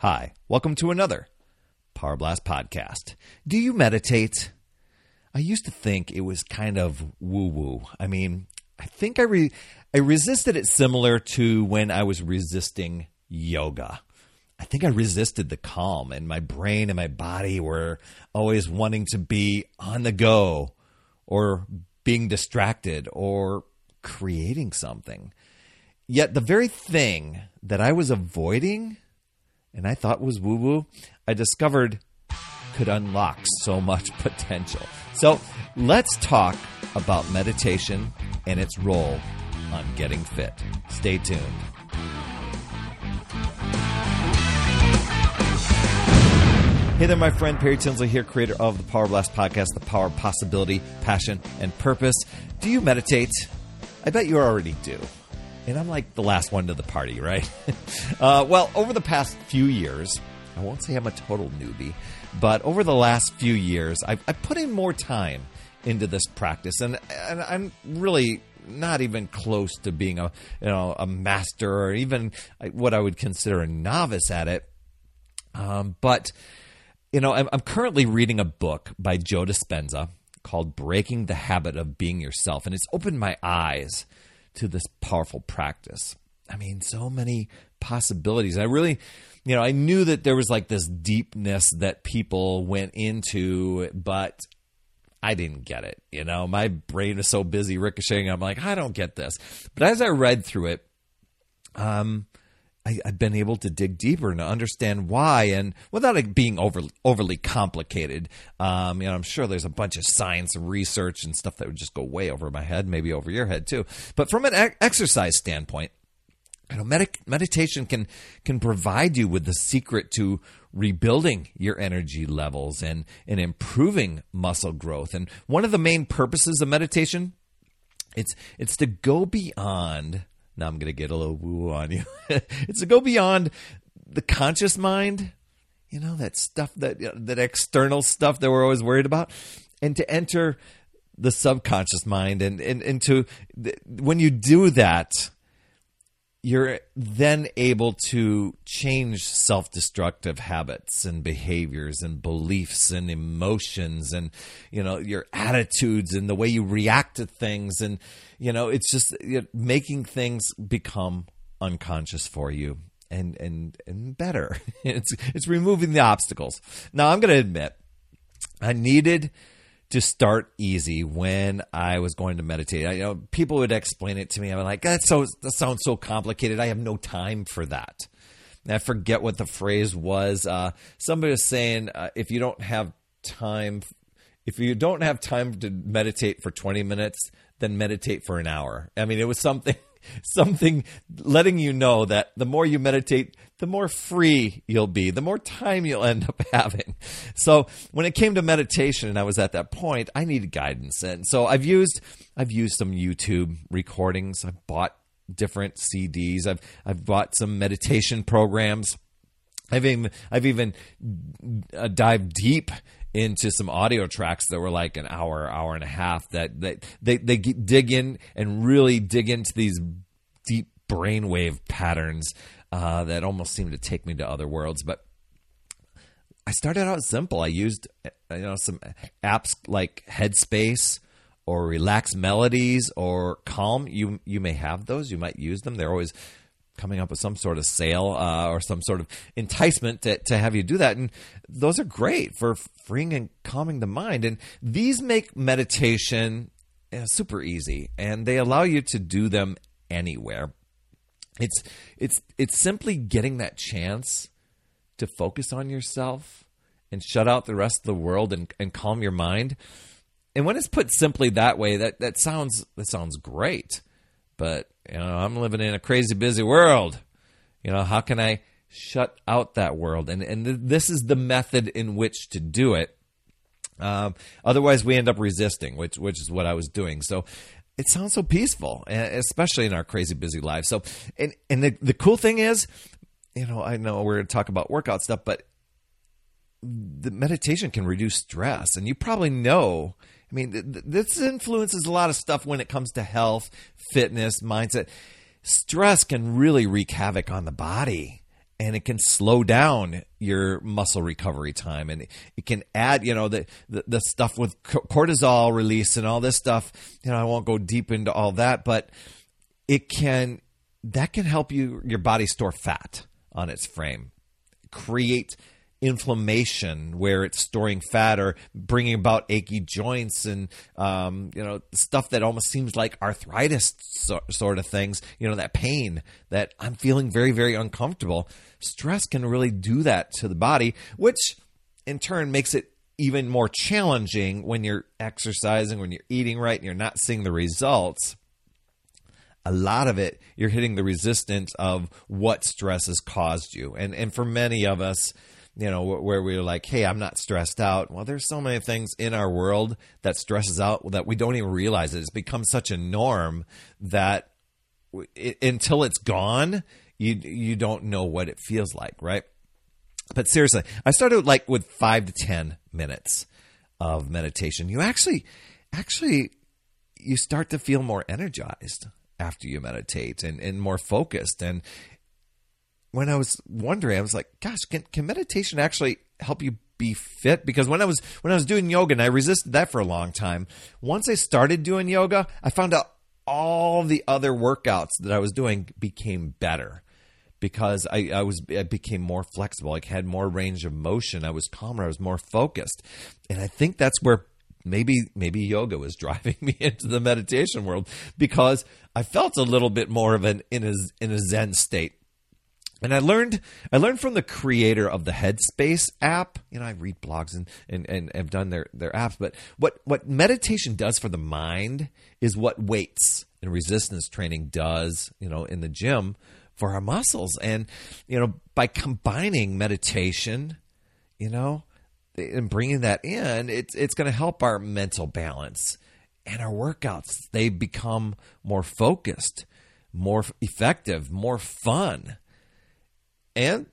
Hi, welcome to another Power Blast podcast. Do you meditate? I used to think it was kind of woo woo. I mean, I think I re- I resisted it similar to when I was resisting yoga. I think I resisted the calm, and my brain and my body were always wanting to be on the go or being distracted or creating something. Yet the very thing that I was avoiding and I thought was woo woo, I discovered could unlock so much potential. So let's talk about meditation and its role on getting fit. Stay tuned. Hey there, my friend Perry Tinsley here, creator of the Power Blast podcast, The Power of Possibility, Passion, and Purpose. Do you meditate? I bet you already do. And I'm like the last one to the party, right? uh, well, over the past few years, I won't say I'm a total newbie, but over the last few years, I've, I've put in more time into this practice, and, and I'm really not even close to being a you know a master or even what I would consider a novice at it. Um, but you know, I'm, I'm currently reading a book by Joe Dispenza called Breaking the Habit of Being Yourself. And it's opened my eyes to this powerful practice. I mean, so many possibilities. I really, you know, I knew that there was like this deepness that people went into, but I didn't get it. You know, my brain was so busy ricocheting. I'm like, I don't get this. But as I read through it, um, I, have been able to dig deeper and understand why, and without it being over, overly complicated. Um, you know, I'm sure there's a bunch of science and research and stuff that would just go way over my head, maybe over your head too. But from an exercise standpoint, you know, med- meditation can can provide you with the secret to rebuilding your energy levels and and improving muscle growth. And one of the main purposes of meditation, it's it's to go beyond now I'm going to get a little woo on you. it's to go beyond the conscious mind, you know, that stuff that that external stuff that we're always worried about, and to enter the subconscious mind and and, and to when you do that you're then able to change self destructive habits and behaviors and beliefs and emotions and, you know, your attitudes and the way you react to things. And, you know, it's just you know, making things become unconscious for you and, and, and better. it's, it's removing the obstacles. Now, I'm going to admit, I needed to start easy when I was going to meditate. I, you know, people would explain it to me. I'm like, that so that sounds so complicated. I have no time for that. And I forget what the phrase was. Uh, somebody was saying, uh, if you don't have time, if you don't have time to meditate for 20 minutes, then meditate for an hour. I mean, it was something something letting you know that the more you meditate, the more free you'll be, the more time you'll end up having. So when it came to meditation and I was at that point, I needed guidance. And so I've used I've used some YouTube recordings. I've bought different CDs. I've I've bought some meditation programs. I've even I've even uh, dived deep into some audio tracks that were like an hour, hour and a half. That that they they dig in and really dig into these deep brainwave patterns uh, that almost seem to take me to other worlds. But I started out simple. I used you know some apps like Headspace or Relax Melodies or Calm. You you may have those. You might use them. They're always coming up with some sort of sale uh, or some sort of enticement to, to have you do that. And those are great for freeing and calming the mind. And these make meditation uh, super easy and they allow you to do them anywhere. It's it's it's simply getting that chance to focus on yourself and shut out the rest of the world and, and calm your mind. And when it's put simply that way, that, that sounds that sounds great. But you know, I'm living in a crazy busy world. You know, how can I shut out that world? And and th- this is the method in which to do it. Um, otherwise, we end up resisting, which which is what I was doing. So it sounds so peaceful, especially in our crazy busy lives. So, and and the the cool thing is, you know, I know we're going to talk about workout stuff, but the meditation can reduce stress, and you probably know I mean, th- this influences a lot of stuff when it comes to health, fitness, mindset. Stress can really wreak havoc on the body. And it can slow down your muscle recovery time. And it can add you know the, the, the stuff with cortisol release and all this stuff. You know i won't go deep into all that but it can that can help you your body store fat on its frame create inflammation where it's storing fat or bringing about achy joints and um, you know stuff that almost seems like arthritis so, sort of things you know that pain that i'm feeling very very uncomfortable. Stress can really do that to the body which in turn makes it even more challenging when you're exercising when you're eating right and you're not seeing the results. A lot of it you're hitting the resistance of what stress has caused you. And and for many of us you know, where we're like, hey, I'm not stressed out. Well, there's so many things in our world that stresses out that we don't even realize it. It's become such a norm that it, until it's gone, you you don't know what it feels like, right? But seriously, I started like with five to ten minutes of meditation. You actually, actually, you start to feel more energized after you meditate and, and more focused and when I was wondering, I was like, gosh, can, can meditation actually help you be fit? Because when I was when I was doing yoga and I resisted that for a long time, once I started doing yoga, I found out all the other workouts that I was doing became better because I, I was I became more flexible. I had more range of motion. I was calmer. I was more focused, and I think that's where maybe maybe yoga was driving me into the meditation world because I felt a little bit more of an in a in a zen state and I learned I learned from the creator of the Headspace app. You know, I read blogs and, and, and have done their, their apps, but what, what meditation does for the mind is what weights and resistance training does, you know, in the gym for our muscles. And, you know, by combining meditation, you know, and bringing that in, it's it's going to help our mental balance and our workouts. They become more focused, more effective, more fun and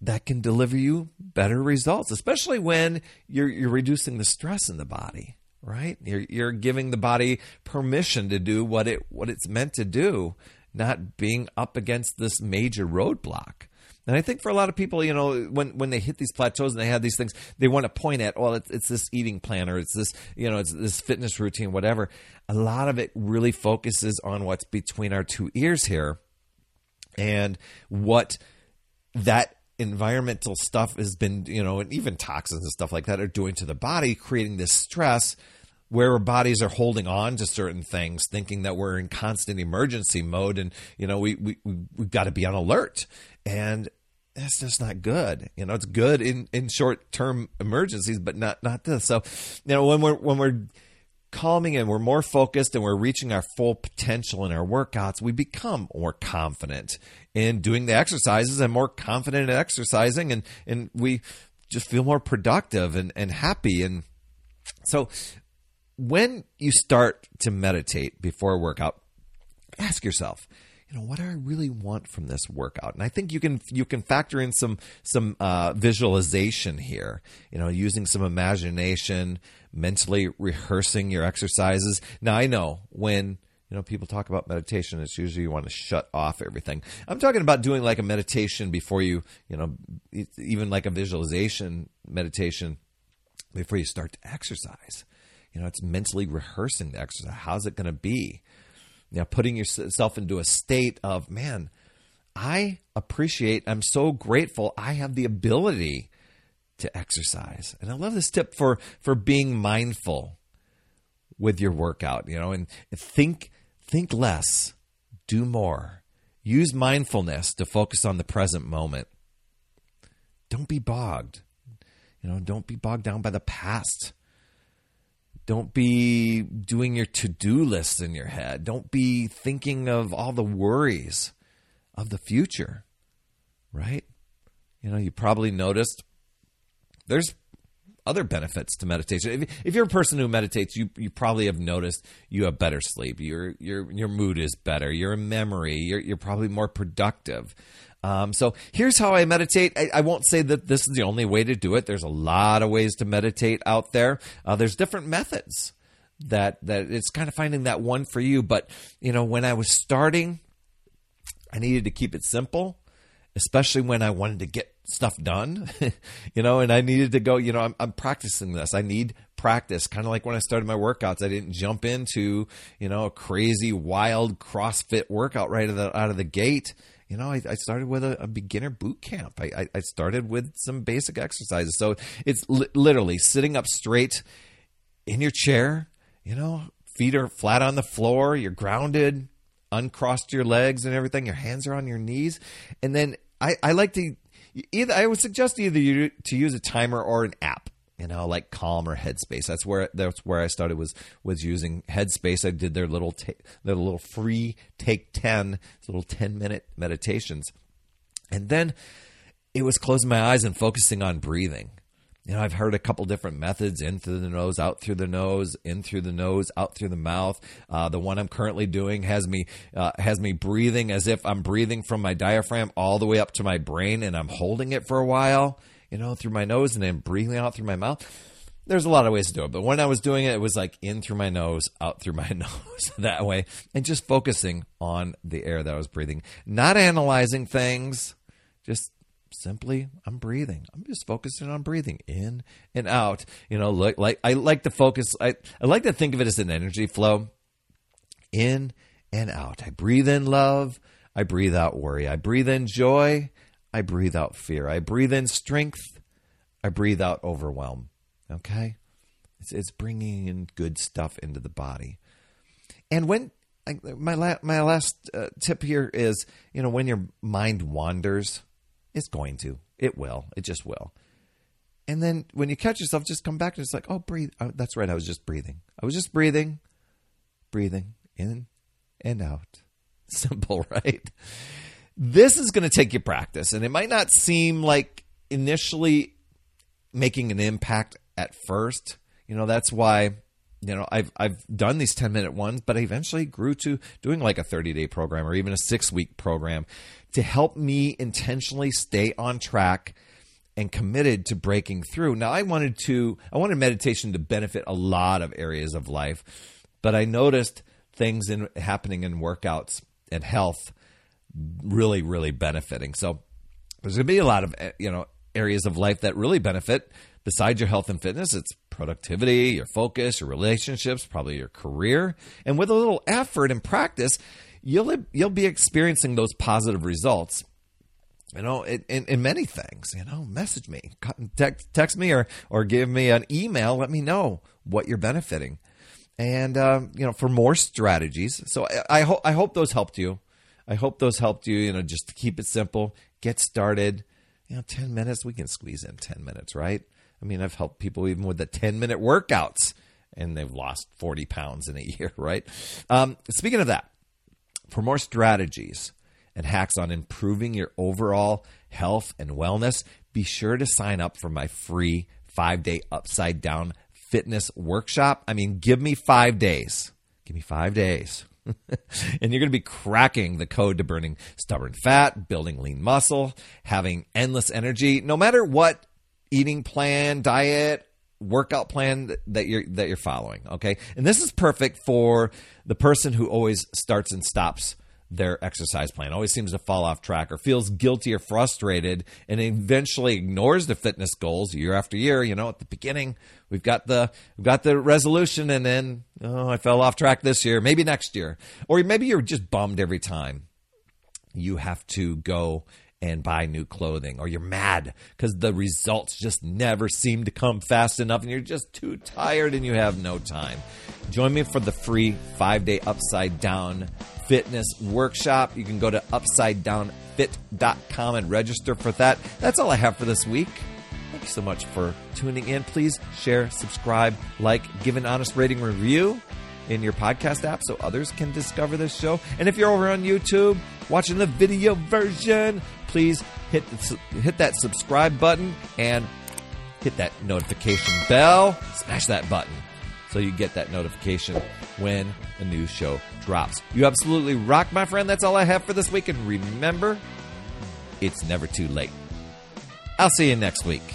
that can deliver you better results, especially when you're, you're reducing the stress in the body, right? You're, you're giving the body permission to do what it what it's meant to do, not being up against this major roadblock. And I think for a lot of people, you know, when, when they hit these plateaus and they have these things, they want to point at, well, it's, it's this eating plan or it's this, you know, it's this fitness routine, whatever. A lot of it really focuses on what's between our two ears here and what that environmental stuff has been, you know, and even toxins and stuff like that are doing to the body, creating this stress where our bodies are holding on to certain things, thinking that we're in constant emergency mode and, you know, we, we, we've got to be on alert. And that's just not good. You know, it's good in, in short term emergencies, but not, not this. So, you know, when we're, when we're, calming and we're more focused and we're reaching our full potential in our workouts, we become more confident in doing the exercises and more confident in exercising and, and we just feel more productive and, and happy. And so when you start to meditate before a workout, ask yourself, you know what do I really want from this workout? And I think you can you can factor in some some uh, visualization here. You know, using some imagination, mentally rehearsing your exercises. Now I know when you know people talk about meditation, it's usually you want to shut off everything. I'm talking about doing like a meditation before you you know even like a visualization meditation before you start to exercise. You know, it's mentally rehearsing the exercise. How's it going to be? you know, putting yourself into a state of, man, I appreciate, I'm so grateful I have the ability to exercise. And I love this tip for, for being mindful with your workout, you know, and think, think less, do more. Use mindfulness to focus on the present moment. Don't be bogged. You know, don't be bogged down by the past. Don't be doing your to do list in your head. Don't be thinking of all the worries of the future, right? You know, you probably noticed there's other benefits to meditation. If, if, you're a person who meditates, you you probably have noticed you have better sleep. Your your your mood is better. Your memory. You're you're probably more productive. Um, so here's how I meditate. I, I, won't say that this is the only way to do it. There's a lot of ways to meditate out there. Uh, there's different methods that that it's kind of finding that one for you. But you know, when I was starting, I needed to keep it simple, especially when I wanted to get stuff done, you know, and I needed to go, you know, I'm, I'm practicing this. I need practice. Kind of like when I started my workouts, I didn't jump into, you know, a crazy, wild CrossFit workout right out of the, out of the gate. You know, I, I started with a, a, beginner boot camp. I, I, started with some basic exercises. So it's li- literally sitting up straight in your chair, you know, feet are flat on the floor, you're grounded, uncrossed your legs and everything, your hands are on your knees. And then I, I like to either I would suggest either you to use a timer or an app. You know, like Calm or Headspace. That's where that's where I started was was using Headspace. I did their little ta- their little free Take Ten, little ten minute meditations, and then it was closing my eyes and focusing on breathing. You know, I've heard a couple different methods in through the nose, out through the nose, in through the nose, out through the mouth. Uh, the one I'm currently doing has me uh, has me breathing as if I'm breathing from my diaphragm all the way up to my brain, and I'm holding it for a while, you know, through my nose, and then breathing out through my mouth. There's a lot of ways to do it, but when I was doing it, it was like in through my nose, out through my nose that way, and just focusing on the air that I was breathing, not analyzing things, just simply I'm breathing. I'm just focusing on breathing in and out. You know, like like I like to focus I, I like to think of it as an energy flow. In and out. I breathe in love, I breathe out worry. I breathe in joy, I breathe out fear. I breathe in strength, I breathe out overwhelm. Okay? It's, it's bringing in good stuff into the body. And when my la- my last uh, tip here is, you know, when your mind wanders, it's going to. It will. It just will. And then when you catch yourself, just come back and it's like, oh, breathe. Oh, that's right. I was just breathing. I was just breathing, breathing in and out. Simple, right? This is going to take you practice, and it might not seem like initially making an impact at first. You know, that's why you know I've I've done these 10 minute ones but I eventually grew to doing like a 30 day program or even a 6 week program to help me intentionally stay on track and committed to breaking through. Now I wanted to I wanted meditation to benefit a lot of areas of life, but I noticed things in happening in workouts and health really really benefiting. So there's going to be a lot of eh, you know areas of life that really benefit besides your health and fitness. It's productivity, your focus, your relationships, probably your career. And with a little effort and practice, you'll you'll be experiencing those positive results. You know, in, in, in many things. You know, message me, text, text me, or or give me an email. Let me know what you're benefiting, and um, you know, for more strategies. So I, I hope I hope those helped you. I hope those helped you. You know, just to keep it simple, get started. You know, ten minutes. We can squeeze in ten minutes, right? I mean, I've helped people even with the 10 minute workouts and they've lost 40 pounds in a year, right? Um, speaking of that, for more strategies and hacks on improving your overall health and wellness, be sure to sign up for my free five day upside down fitness workshop. I mean, give me five days. Give me five days. and you're going to be cracking the code to burning stubborn fat, building lean muscle, having endless energy, no matter what eating plan, diet, workout plan that you're that you're following, okay? And this is perfect for the person who always starts and stops their exercise plan, always seems to fall off track or feels guilty or frustrated and eventually ignores the fitness goals year after year, you know, at the beginning we've got the we've got the resolution and then oh, I fell off track this year, maybe next year. Or maybe you're just bummed every time you have to go and buy new clothing, or you're mad because the results just never seem to come fast enough and you're just too tired and you have no time. Join me for the free five day upside down fitness workshop. You can go to upsidedownfit.com and register for that. That's all I have for this week. Thank you so much for tuning in. Please share, subscribe, like, give an honest rating review in your podcast app so others can discover this show. And if you're over on YouTube watching the video version, please hit the, hit that subscribe button and hit that notification bell. Smash that button so you get that notification when a new show drops. You absolutely rock, my friend. That's all I have for this week. And remember, it's never too late. I'll see you next week.